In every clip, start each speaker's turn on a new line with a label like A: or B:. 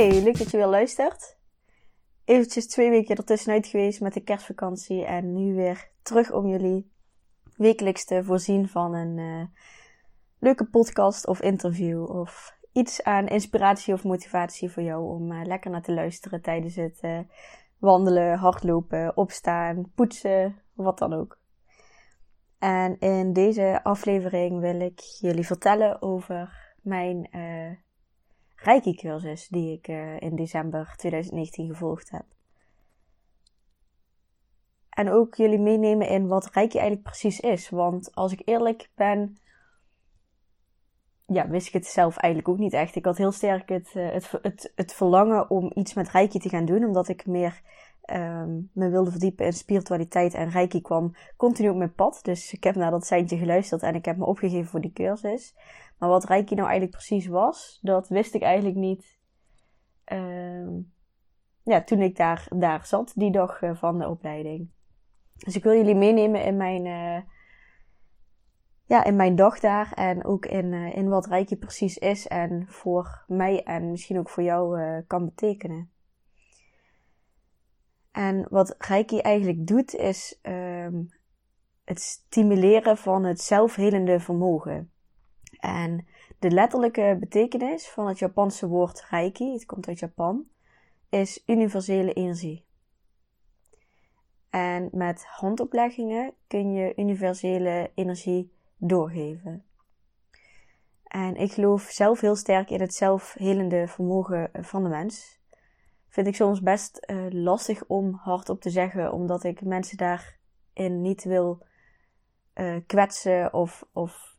A: Hey, leuk dat je weer luistert. Eventjes twee weken ertussenuit geweest met de kerstvakantie en nu weer terug om jullie wekelijks te voorzien van een uh, leuke podcast of interview of iets aan inspiratie of motivatie voor jou om uh, lekker naar te luisteren tijdens het uh, wandelen, hardlopen, opstaan, poetsen, wat dan ook. En in deze aflevering wil ik jullie vertellen over mijn Reiki-cursus die ik uh, in december 2019 gevolgd heb. En ook jullie meenemen in wat Reiki eigenlijk precies is. Want als ik eerlijk ben, ja, wist ik het zelf eigenlijk ook niet echt. Ik had heel sterk het, uh, het, het, het, verlangen om iets met Reiki te gaan doen, omdat ik meer um, me wilde verdiepen in spiritualiteit. En Reiki kwam continu op mijn pad. Dus ik heb naar dat seintje geluisterd en ik heb me opgegeven voor die cursus. Maar wat Reiki nou eigenlijk precies was, dat wist ik eigenlijk niet. Uh, ja, toen ik daar, daar zat, die dag uh, van de opleiding. Dus ik wil jullie meenemen in mijn, uh, ja, in mijn dag daar. En ook in, uh, in wat Reiki precies is. En voor mij en misschien ook voor jou kan betekenen. En wat Reiki eigenlijk doet, is um, het stimuleren van het zelfhelende vermogen. En de letterlijke betekenis van het Japanse woord Reiki, het komt uit Japan, is universele energie. En met handopleggingen kun je universele energie doorgeven. En ik geloof zelf heel sterk in het zelfhelende vermogen van de mens. Vind ik soms best uh, lastig om hardop te zeggen, omdat ik mensen daarin niet wil uh, kwetsen of, of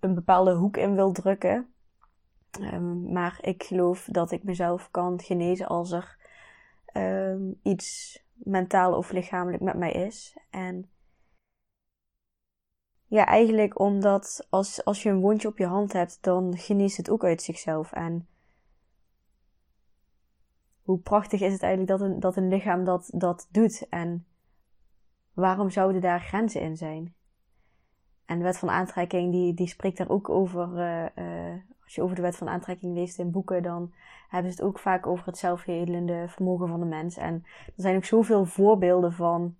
A: een bepaalde hoek in wil drukken. Um, maar ik geloof dat ik mezelf kan genezen als er um, iets mentaal of lichamelijk met mij is. En ja, eigenlijk omdat als, als je een wondje op je hand hebt, dan geneest het ook uit zichzelf. En hoe prachtig is het eigenlijk dat een, dat een lichaam dat, dat doet? En waarom zouden daar grenzen in zijn? En de wet van aantrekking, die, die spreekt daar ook over. Uh, als je over de wet van aantrekking leest in boeken, dan hebben ze het ook vaak over het zelfhelende vermogen van de mens. En er zijn ook zoveel voorbeelden van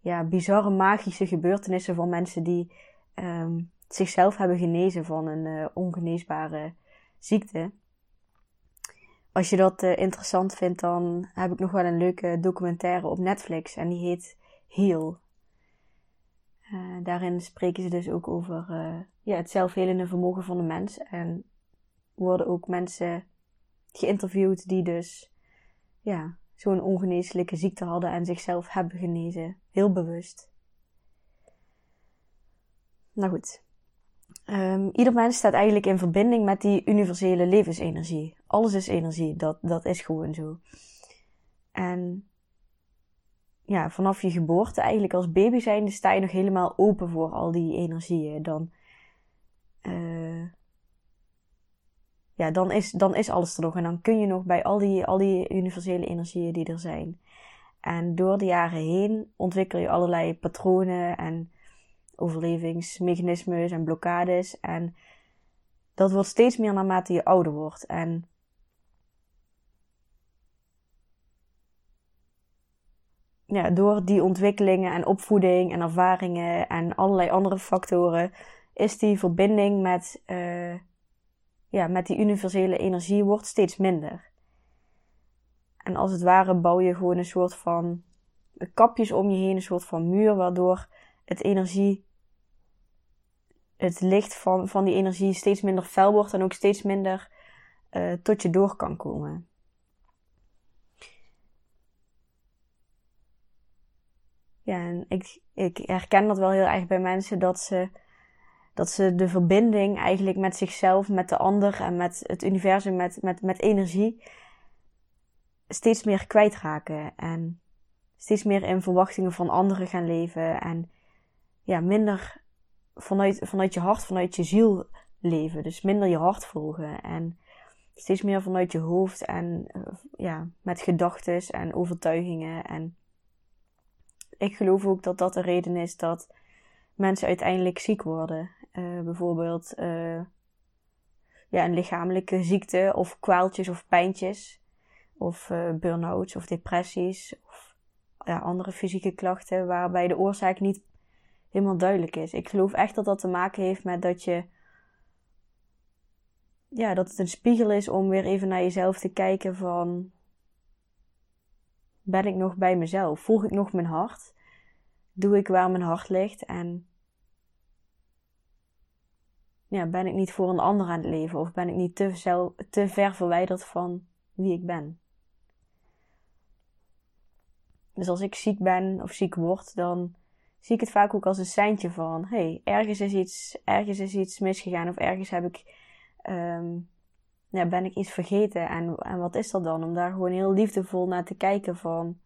A: ja, bizarre magische gebeurtenissen van mensen die um, zichzelf hebben genezen van een uh, ongeneesbare ziekte. Als je dat uh, interessant vindt, dan heb ik nog wel een leuke documentaire op Netflix en die heet Heal. Uh, daarin spreken ze dus ook over uh, ja, het zelfhelende vermogen van de mens. En worden ook mensen geïnterviewd die dus ja, zo'n ongeneeslijke ziekte hadden en zichzelf hebben genezen. Heel bewust. Nou goed. Um, ieder mens staat eigenlijk in verbinding met die universele levensenergie. Alles is energie, dat, dat is gewoon zo. En ja, vanaf je geboorte, eigenlijk als baby zijnde, sta je nog helemaal open voor al die energieën. Dan, uh, ja, dan, is, dan is alles er nog. En dan kun je nog bij al die, al die universele energieën die er zijn. En door de jaren heen ontwikkel je allerlei patronen en overlevingsmechanismes en blokkades. En dat wordt steeds meer naarmate je ouder wordt. En ja, door die ontwikkelingen en opvoeding en ervaringen en allerlei andere factoren is die verbinding met, uh, ja, met die universele energie wordt steeds minder. En als het ware bouw je gewoon een soort van kapjes om je heen, een soort van muur, waardoor het energie, het licht van, van die energie steeds minder fel wordt en ook steeds minder uh, tot je door kan komen. Ja, en ik, ik herken dat wel heel erg bij mensen dat ze, dat ze de verbinding eigenlijk met zichzelf, met de ander en met het universum, met, met, met energie steeds meer kwijtraken. En steeds meer in verwachtingen van anderen gaan leven. En ja, minder vanuit, vanuit je hart, vanuit je ziel leven. Dus minder je hart volgen. En steeds meer vanuit je hoofd en eh, ja, met gedachten en overtuigingen. En ik geloof ook dat dat de reden is dat mensen uiteindelijk ziek worden. Uh, bijvoorbeeld uh, ja, een lichamelijke ziekte of kwaaltjes of pijntjes. Of burn-outs of depressies. Of ja, andere fysieke klachten waarbij de oorzaak niet helemaal duidelijk is. Ik geloof echt dat dat te maken heeft met dat je. Ja, dat het een spiegel is om weer even naar jezelf te kijken van. Ben ik nog bij mezelf? Volg ik nog mijn hart? Doe ik waar mijn hart ligt? En ja, ben ik niet voor een ander aan het leven? Of ben ik niet te, te ver verwijderd van wie ik ben? Dus als ik ziek ben of ziek word, dan zie ik het vaak ook als een seintje van: hey, ergens is iets, ergens is iets misgegaan of ergens heb ik, um, ben ik iets vergeten. En, en wat is dat dan? Om daar gewoon heel liefdevol naar te kijken van: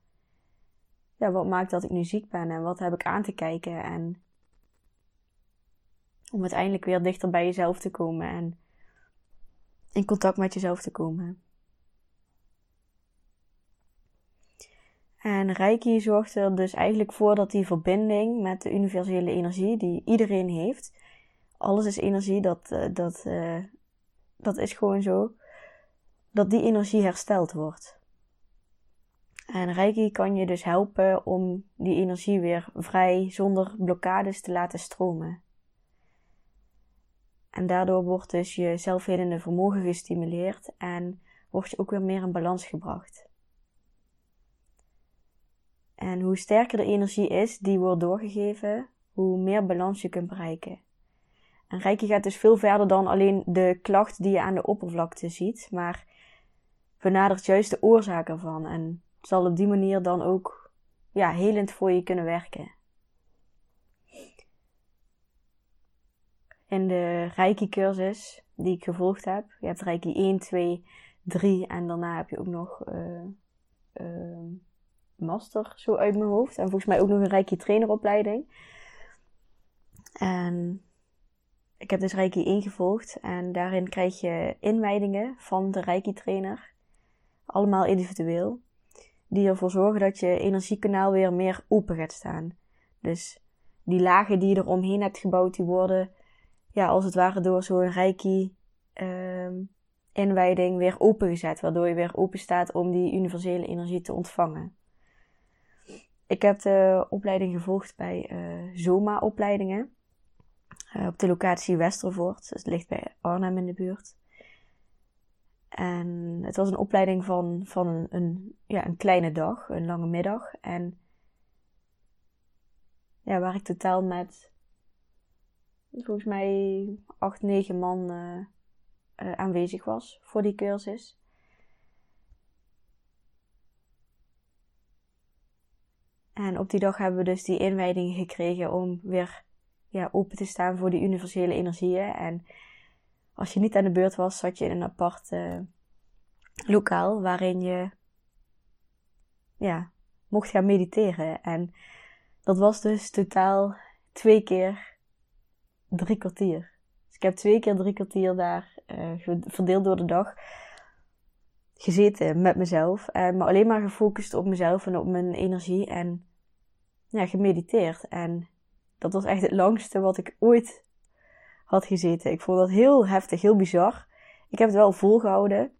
A: ja, wat maakt dat ik nu ziek ben en wat heb ik aan te kijken? En om uiteindelijk weer dichter bij jezelf te komen en in contact met jezelf te komen. En Reiki zorgt er dus eigenlijk voor dat die verbinding met de universele energie die iedereen heeft, alles is energie, dat, eh, dat, uh, dat is gewoon zo, dat die energie hersteld wordt. En Reiki kan je dus helpen om die energie weer vrij, zonder blokkades te laten stromen. En daardoor wordt dus je zelfhelende vermogen gestimuleerd en word je ook weer meer in balans gebracht. En hoe sterker de energie is die wordt doorgegeven, hoe meer balans je kunt bereiken. En Reiki gaat dus veel verder dan alleen de klacht die je aan de oppervlakte ziet, maar benadert juist de oorzaak ervan en zal op die manier dan ook ja, helend voor je kunnen werken. In de Reiki-cursus die ik gevolgd heb, je hebt Reiki 1, 2, 3 en daarna heb je ook nog uh, uh, master, zo uit mijn hoofd. En volgens mij ook nog een Reiki traineropleiding. En ik heb dus Reiki ingevolgd en daarin krijg je inwijdingen van de Reiki trainer. Allemaal individueel. Die ervoor zorgen dat je energiekanaal weer meer open gaat staan. Dus die lagen die je eromheen hebt gebouwd, die worden ja, als het ware door zo'n Reiki uh, inwijding weer opengezet. Waardoor je weer open staat om die universele energie te ontvangen. Ik heb de opleiding gevolgd bij uh, Zoma-opleidingen. Uh, op de locatie Westervoort. Dus het ligt bij Arnhem in de buurt. En het was een opleiding van, van een, ja, een kleine dag, een lange middag. En ja, waar ik totaal met volgens mij acht, negen man uh, aanwezig was voor die cursus. En op die dag hebben we dus die inwijding gekregen om weer ja, open te staan voor die universele energieën. En als je niet aan de beurt was, zat je in een apart uh, lokaal waarin je ja, mocht gaan mediteren. En dat was dus totaal twee keer drie kwartier. Dus ik heb twee keer drie kwartier daar uh, verdeeld door de dag gezeten met mezelf. En me alleen maar gefocust op mezelf en op mijn energie. En ja, gemediteerd. En dat was echt het langste wat ik ooit had gezeten. Ik vond dat heel heftig, heel bizar. Ik heb het wel volgehouden.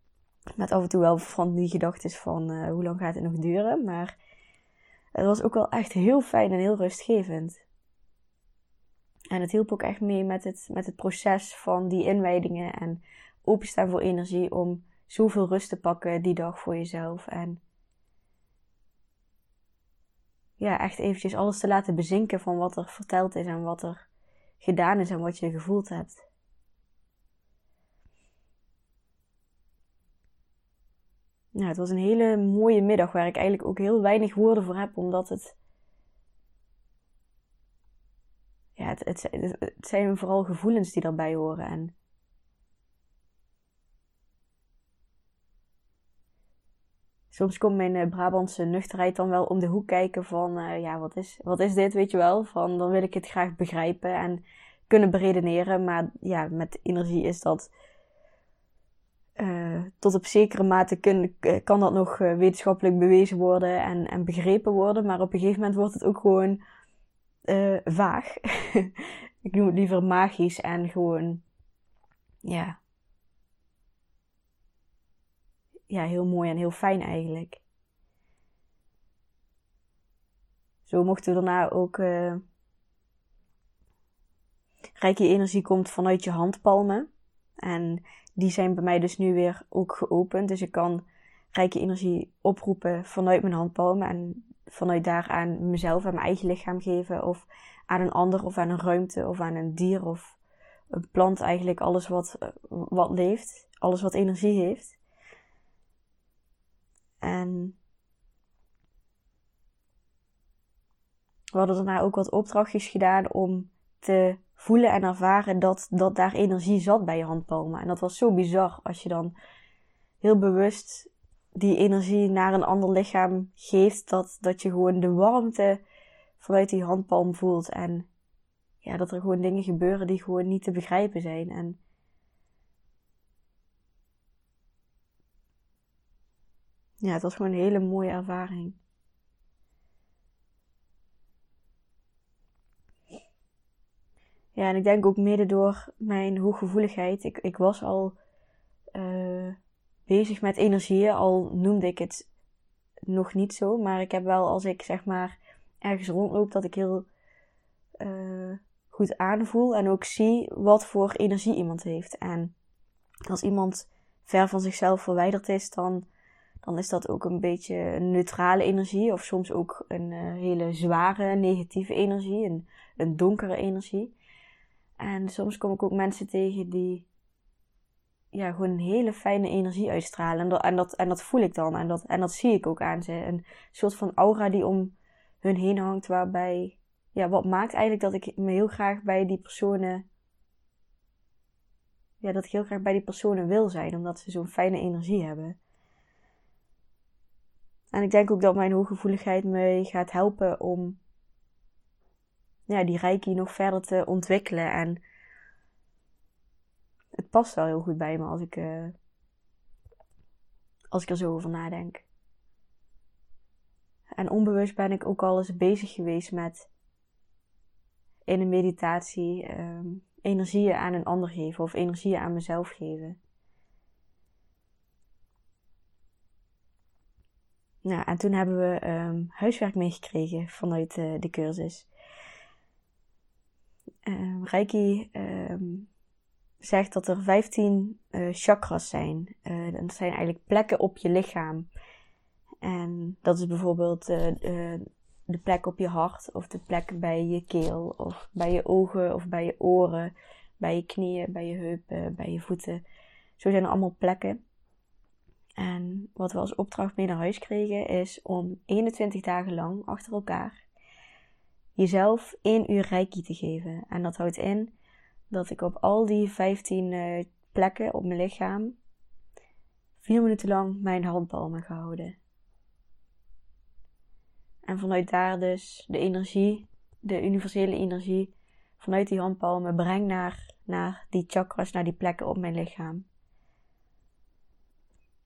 A: Met af en toe wel van die gedachten van uh, hoe lang gaat het nog duren. Maar het was ook wel echt heel fijn en heel rustgevend. En het hielp ook echt mee met het, met het proces van die inwijdingen en openstaan voor energie om zoveel rust te pakken die dag voor jezelf. En ja, echt eventjes alles te laten bezinken van wat er verteld is en wat er gedaan is en wat je gevoeld hebt. nou, het was een hele mooie middag waar ik eigenlijk ook heel weinig woorden voor heb, omdat het. Ja, het, het, het zijn vooral gevoelens die daarbij horen. En soms komt mijn uh, Brabantse nuchterheid dan wel om de hoek kijken van, uh, ja, wat is, wat is dit, weet je wel? Van, dan wil ik het graag begrijpen en kunnen beredeneren. Maar ja, met energie is dat uh, tot op zekere mate kun, kan dat nog wetenschappelijk bewezen worden en, en begrepen worden. Maar op een gegeven moment wordt het ook gewoon vaag. ik noem het liever magisch en gewoon, ja, ja, heel mooi en heel fijn eigenlijk. Zo mochten we daarna ook. Uh, rijke energie komt vanuit je handpalmen. En die zijn bij mij dus nu weer ook geopend. Dus ik kan rijke energie oproepen vanuit mijn handpalmen. En vanuit daar aan mezelf, aan mijn eigen lichaam geven. Of aan een ander, of aan een ruimte, of aan een dier, of een plant. Eigenlijk alles wat, wat leeft. Alles wat energie heeft. En we hadden daarna ook wat opdrachtjes gedaan om te voelen en ervaren dat, dat daar energie zat bij je handpalmen. En dat was zo bizar als je dan heel bewust die energie naar een ander lichaam geeft. Dat, dat je gewoon de warmte vanuit die handpalm voelt. En ja, dat er gewoon dingen gebeuren die gewoon niet te begrijpen zijn. En ja, het was gewoon een hele mooie ervaring. Ja, en ik denk ook mede door mijn hooggevoeligheid. Ik, ik was al uh, bezig met energieën, al noemde ik het nog niet zo. Maar ik heb wel, als ik zeg maar ergens rondloop, dat ik heel uh, goed aanvoel en ook zie wat voor energie iemand heeft. En als iemand ver van zichzelf verwijderd is, dan dan is dat ook een beetje een neutrale energie. Of soms ook een uh, hele zware negatieve energie, een, een donkere energie. En soms kom ik ook mensen tegen die ja, gewoon een hele fijne energie uitstralen. En dat, en dat, en dat voel ik dan. En dat, en dat zie ik ook aan ze. Een soort van aura die om hun heen hangt. Waarbij, ja, wat maakt eigenlijk dat ik me heel graag bij die personen. Ja, dat ik heel graag bij die personen wil zijn. Omdat ze zo'n fijne energie hebben. En ik denk ook dat mijn hooggevoeligheid me gaat helpen om ja, die reiki nog verder te ontwikkelen. En het past wel heel goed bij me als ik, uh, als ik er zo over nadenk. En onbewust ben ik ook al eens bezig geweest met in een meditatie um, energieën aan een ander geven of energieën aan mezelf geven. Nou, en toen hebben we um, huiswerk meegekregen vanuit uh, de cursus. Um, Reiki um, zegt dat er 15 uh, eh, chakras zijn. Uh, dat zijn eigenlijk plekken op je lichaam. En dat is bijvoorbeeld de plek op je hart, of de plek bij je keel, of bij je ogen, of bij je oren, bij je knieën, bij je heupen, bij je voeten. Zo zijn er allemaal plekken. En wat we als opdracht mee naar huis kregen is om 21 dagen lang achter elkaar jezelf 1 uur reiki te geven. En dat houdt in dat ik op al die 15 uh, plekken op mijn lichaam 4 minuten lang mijn handpalmen gehouden. En vanuit daar dus de energie, de universele energie, vanuit die handpalmen breng naar, naar die chakras, naar die plekken op mijn lichaam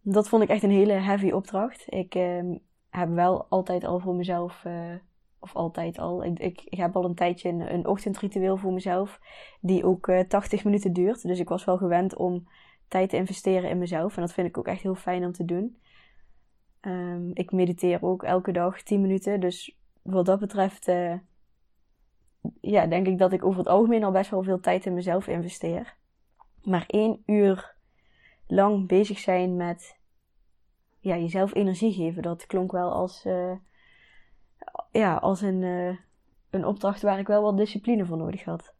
A: dat vond ik echt een hele heavy opdracht. Ik uh, heb wel altijd al voor mezelf, uh, of altijd al, ik, ik, heb al een tijdje een, een ochtendritueel voor mezelf, die ook uh, eh, 80 minuten duurt. Dus ik was wel gewend om tijd te investeren in mezelf. En dat vind ik ook echt heel fijn om te doen. Um, ik mediteer ook elke dag 10 minuten. Dus wat dat betreft, uh, ja, denk ik dat ik over het algemeen al best wel veel tijd in mezelf investeer. Maar één uur lang bezig zijn met ja, jezelf energie geven. Dat klonk wel als, uh, ja, als een, uh, een opdracht waar ik wel wat discipline voor nodig had.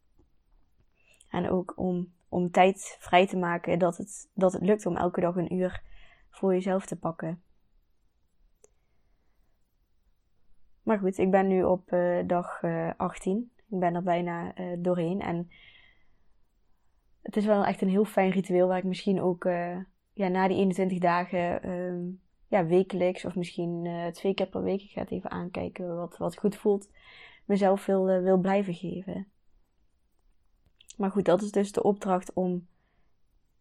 A: En ook om, om tijd vrij te maken dat het, dat het lukt om elke dag een uur voor jezelf te pakken. Maar goed, ik ben nu op uh, dag uh, 18. Ik ben er bijna doorheen. En het is wel echt een heel fijn ritueel waar ik misschien ook ja, na die 21 dagen um, ja, wekelijks of misschien twee keer per week, ik ga even aankijken wat, wat goed voelt, mezelf wil, wil blijven geven. Maar goed, dat is dus de opdracht om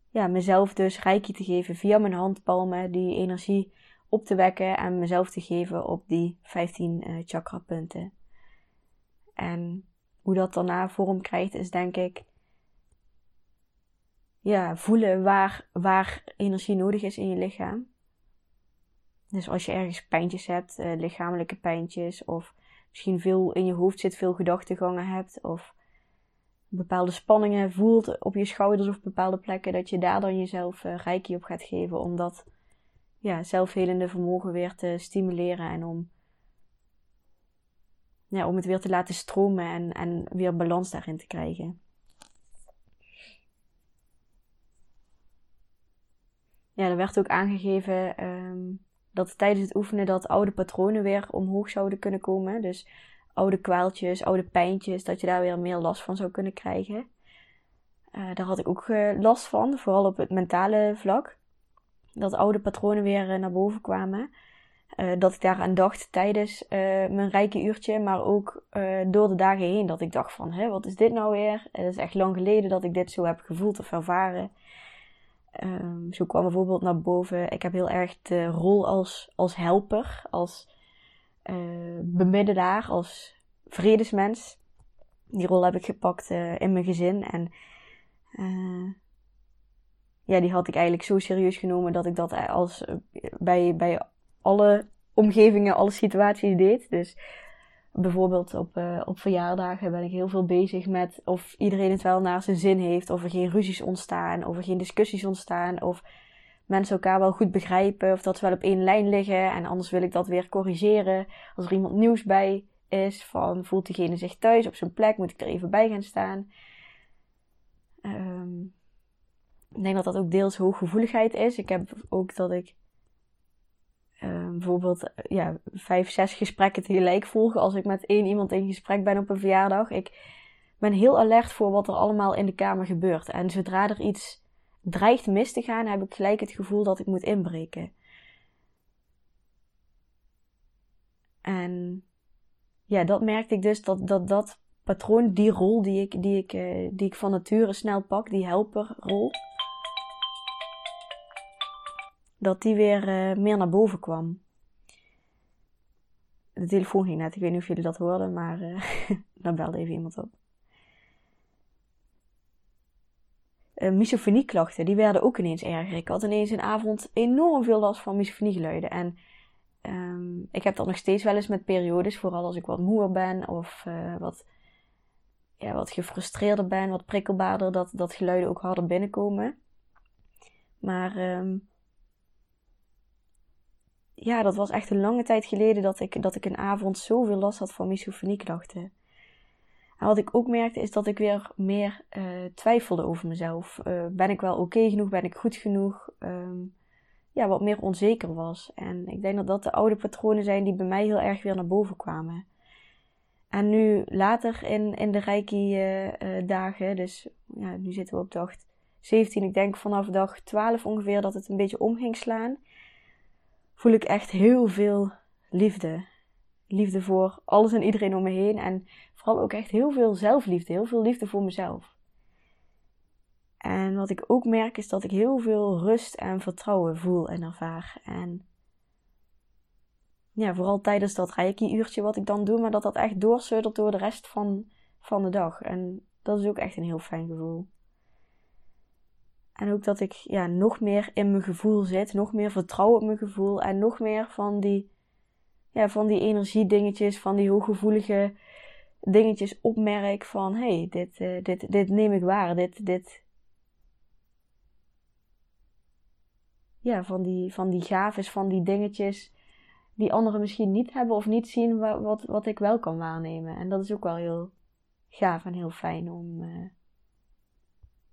A: ja, mezelf dus reiki te geven via mijn handpalmen, die energie op te wekken en mezelf te geven op die 15 uh, chakra punten. En hoe dat daarna vorm krijgt, is denk ik ja, voelen waar, waar energie nodig is in je lichaam. Dus als je ergens pijntjes hebt, uh, lichamelijke pijntjes, of misschien veel in je hoofd zit, veel gedachtegangen hebt, of bepaalde spanningen voelt op je schouders of bepaalde plekken, dat je daar dan jezelf uh, op gaat geven. Om dat ja, zelfhelende vermogen weer te stimuleren en om, ja, om het weer te laten stromen en, en weer balans daarin te krijgen. Ja, er werd ook aangegeven um, dat tijdens het oefenen dat oude patronen weer omhoog zouden kunnen komen. Dus oude kwaaltjes, oude pijntjes, dat je daar weer meer last van zou kunnen krijgen. Uh, daar had ik ook uh, last van, vooral op het mentale vlak. Dat oude patronen weer uh, naar boven kwamen. dat ik daaraan dacht tijdens mijn rijke uurtje, maar ook door de dagen heen. Dat ik dacht van, hé, wat is dit nou weer? Het is echt lang geleden dat ik dit zo heb gevoeld of ervaren. Um, zo kwam bijvoorbeeld naar boven. Ik heb heel erg de rol als, als helper, als uh, bemiddelaar, als vredesmens. Die rol heb ik gepakt uh, in mijn gezin. En uh, ja, die had ik eigenlijk zo serieus genomen dat ik dat als bij, bij alle omgevingen, alle situaties deed. Dus bijvoorbeeld op, uh, op verjaardagen ben ik heel veel bezig met of iedereen het wel naar zijn zin heeft, of er geen ruzies ontstaan, of er geen discussies ontstaan, of mensen elkaar wel goed begrijpen, of dat ze wel op één lijn liggen. En anders wil ik dat weer corrigeren. Als er iemand nieuws bij is, van voelt diegene zich thuis op zijn plek, moet ik er even bij gaan staan. Um, ik denk dat dat ook deels hooggevoeligheid is. Ik heb ook dat ik uh, bijvoorbeeld ja, vijf, zes gesprekken tegelijk volgen als ik met één iemand in gesprek ben op een verjaardag. Ik ben heel alert voor wat er allemaal in de kamer gebeurt. En zodra er iets dreigt mis te gaan, heb ik gelijk het gevoel dat ik moet inbreken. En ja, dat merkte ik dus dat dat, dat patroon, die rol die ik, die, ik, uh, die ik van nature snel pak, die helperrol, dat die weer uh, meer naar boven kwam. De telefoon ging net, ik weet niet of jullie dat hoorden, maar uh, dan belde even iemand op. Uh, misofonieklachten, die werden ook ineens erger. Ik had ineens een avond enorm veel last van misofoniegeluiden. En um, ik heb dat nog steeds wel eens met periodes, vooral als ik wat moer ben of wat, ja, wat gefrustreerder ben, wat prikkelbaarder, dat, dat geluiden ook harder binnenkomen. Maar um, ja, dat was echt een lange tijd geleden dat ik, dat ik een avond zoveel last had van misofonieklachten. En wat ik ook merkte is dat ik weer meer uh, twijfelde over mezelf. Uh, ben ik wel oké genoeg? Ben ik goed genoeg? Um, ja, wat meer onzeker was. En ik denk dat dat de oude patronen zijn die bij mij heel erg weer naar boven kwamen. En nu later in, in de Reiki-dagen, uh, dus ja, nu zitten we op dag 17, ik denk vanaf dag 12 ongeveer dat het een beetje om ging slaan voel ik echt heel veel liefde. Liefde voor alles en iedereen om me heen. En vooral ook echt heel veel zelfliefde. Heel veel liefde voor mezelf. En wat ik ook merk is dat ik heel veel rust en vertrouwen voel en ervaar. En ja, vooral tijdens dat reiki-uurtje wat ik dan doe, maar dat dat echt doorsuddert door de rest van, van de dag. En dat is ook echt een heel fijn gevoel. En ook dat ik ja, nog meer in mijn gevoel zit, nog meer vertrouwen op mijn gevoel en nog meer van die, ja, van die energiedingetjes, van die hooggevoelige dingetjes opmerk van hey, dit, uh, dit, dit neem ik waar, dit, dit. Ja, van die, van die gaves, van die dingetjes die anderen misschien niet hebben of niet zien wat, wat, ik wel kan waarnemen. En dat is ook wel heel gaaf en heel fijn om, uh,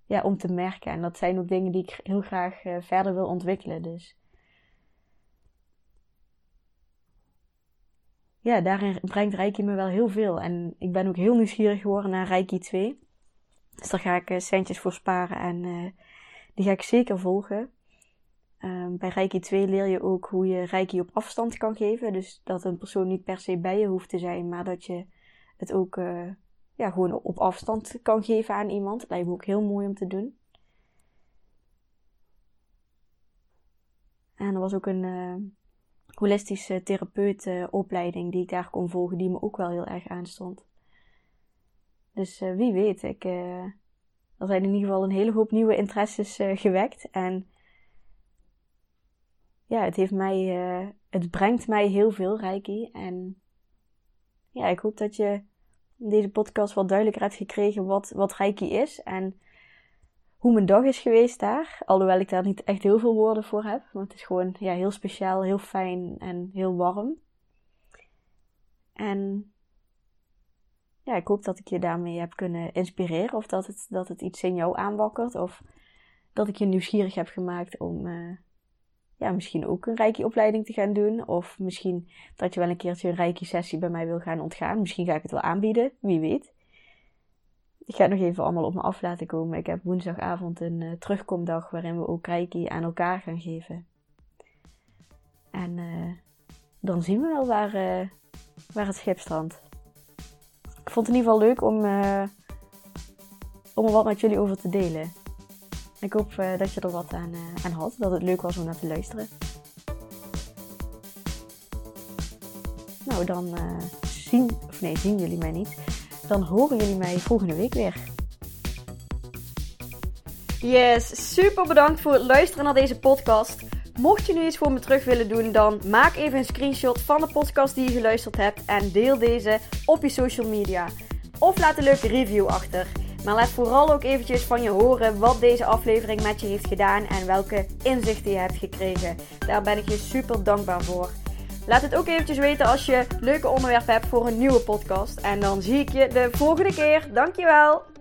A: ja, om te merken. En dat zijn ook dingen die ik heel graag eh, verder wil ontwikkelen. Dus ja, daarin brengt Reiki me wel heel veel. En ik ben ook heel nieuwsgierig geworden naar Reiki 2. Dus daar ga ik eh, centjes voor sparen en eh, die ga ik zeker volgen. Ehm, bij Reiki 2 leer je ook hoe je Reiki op afstand kan geven. Dus dat een persoon niet per se bij je hoeft te zijn, maar dat je het ook ja, gewoon op afstand kan geven aan iemand. Dat lijkt me ook heel mooi om te doen. En er was ook een holistische therapeutenopleiding die ik daar kon volgen, die me ook wel heel erg aanstond. Dus uh, wie weet, ik, uh, er zijn in ieder geval een hele hoop nieuwe interesses uh, gewekt. En ja, het heeft mij, het brengt mij heel veel, Reiki. En ja, ik hoop dat je deze podcast wat duidelijker hebt gekregen wat, wat Reiki is. En hoe mijn dag is geweest daar. Alhoewel ik daar niet echt heel veel woorden voor heb. Want het is gewoon ja, heel speciaal, heel fijn en heel warm. En ja, ik hoop dat ik je daarmee heb kunnen inspireren. Of dat het, dat het iets in jou aanwakkert. Of dat ik je nieuwsgierig heb gemaakt om uh, ja, misschien ook een Reiki-opleiding te gaan doen. Of misschien dat je wel een keertje een Reiki-sessie bij mij wil gaan ontgaan. Misschien ga ik het wel aanbieden, wie weet. Ik ga het nog even allemaal op me af laten komen. Ik heb woensdagavond een uh, terugkomdag waarin we ook Reiki aan elkaar gaan geven. En uh, dan zien we wel waar, uh, waar het schip strandt. Ik vond het in ieder geval leuk om, om er wat met jullie over te delen. Ik hoop dat je er wat aan, aan had. Dat het leuk was om naar te luisteren. Nou, dan zien, of nee, zien jullie mij niet dan horen jullie mij volgende week weer. Yes, super bedankt voor het luisteren naar deze podcast. Mocht je nu iets voor me terug willen doen, dan maak even een screenshot van de podcast die je geluisterd hebt en deel deze op je social media. Of laat een leuke review achter. Maar laat vooral ook eventjes van je horen wat deze aflevering met je heeft gedaan en welke inzichten je hebt gekregen. Daar ben ik je super dankbaar voor. Laat het ook eventjes weten als je leuke onderwerpen hebt voor een nieuwe podcast. En dan zie ik je de volgende keer. Dankjewel!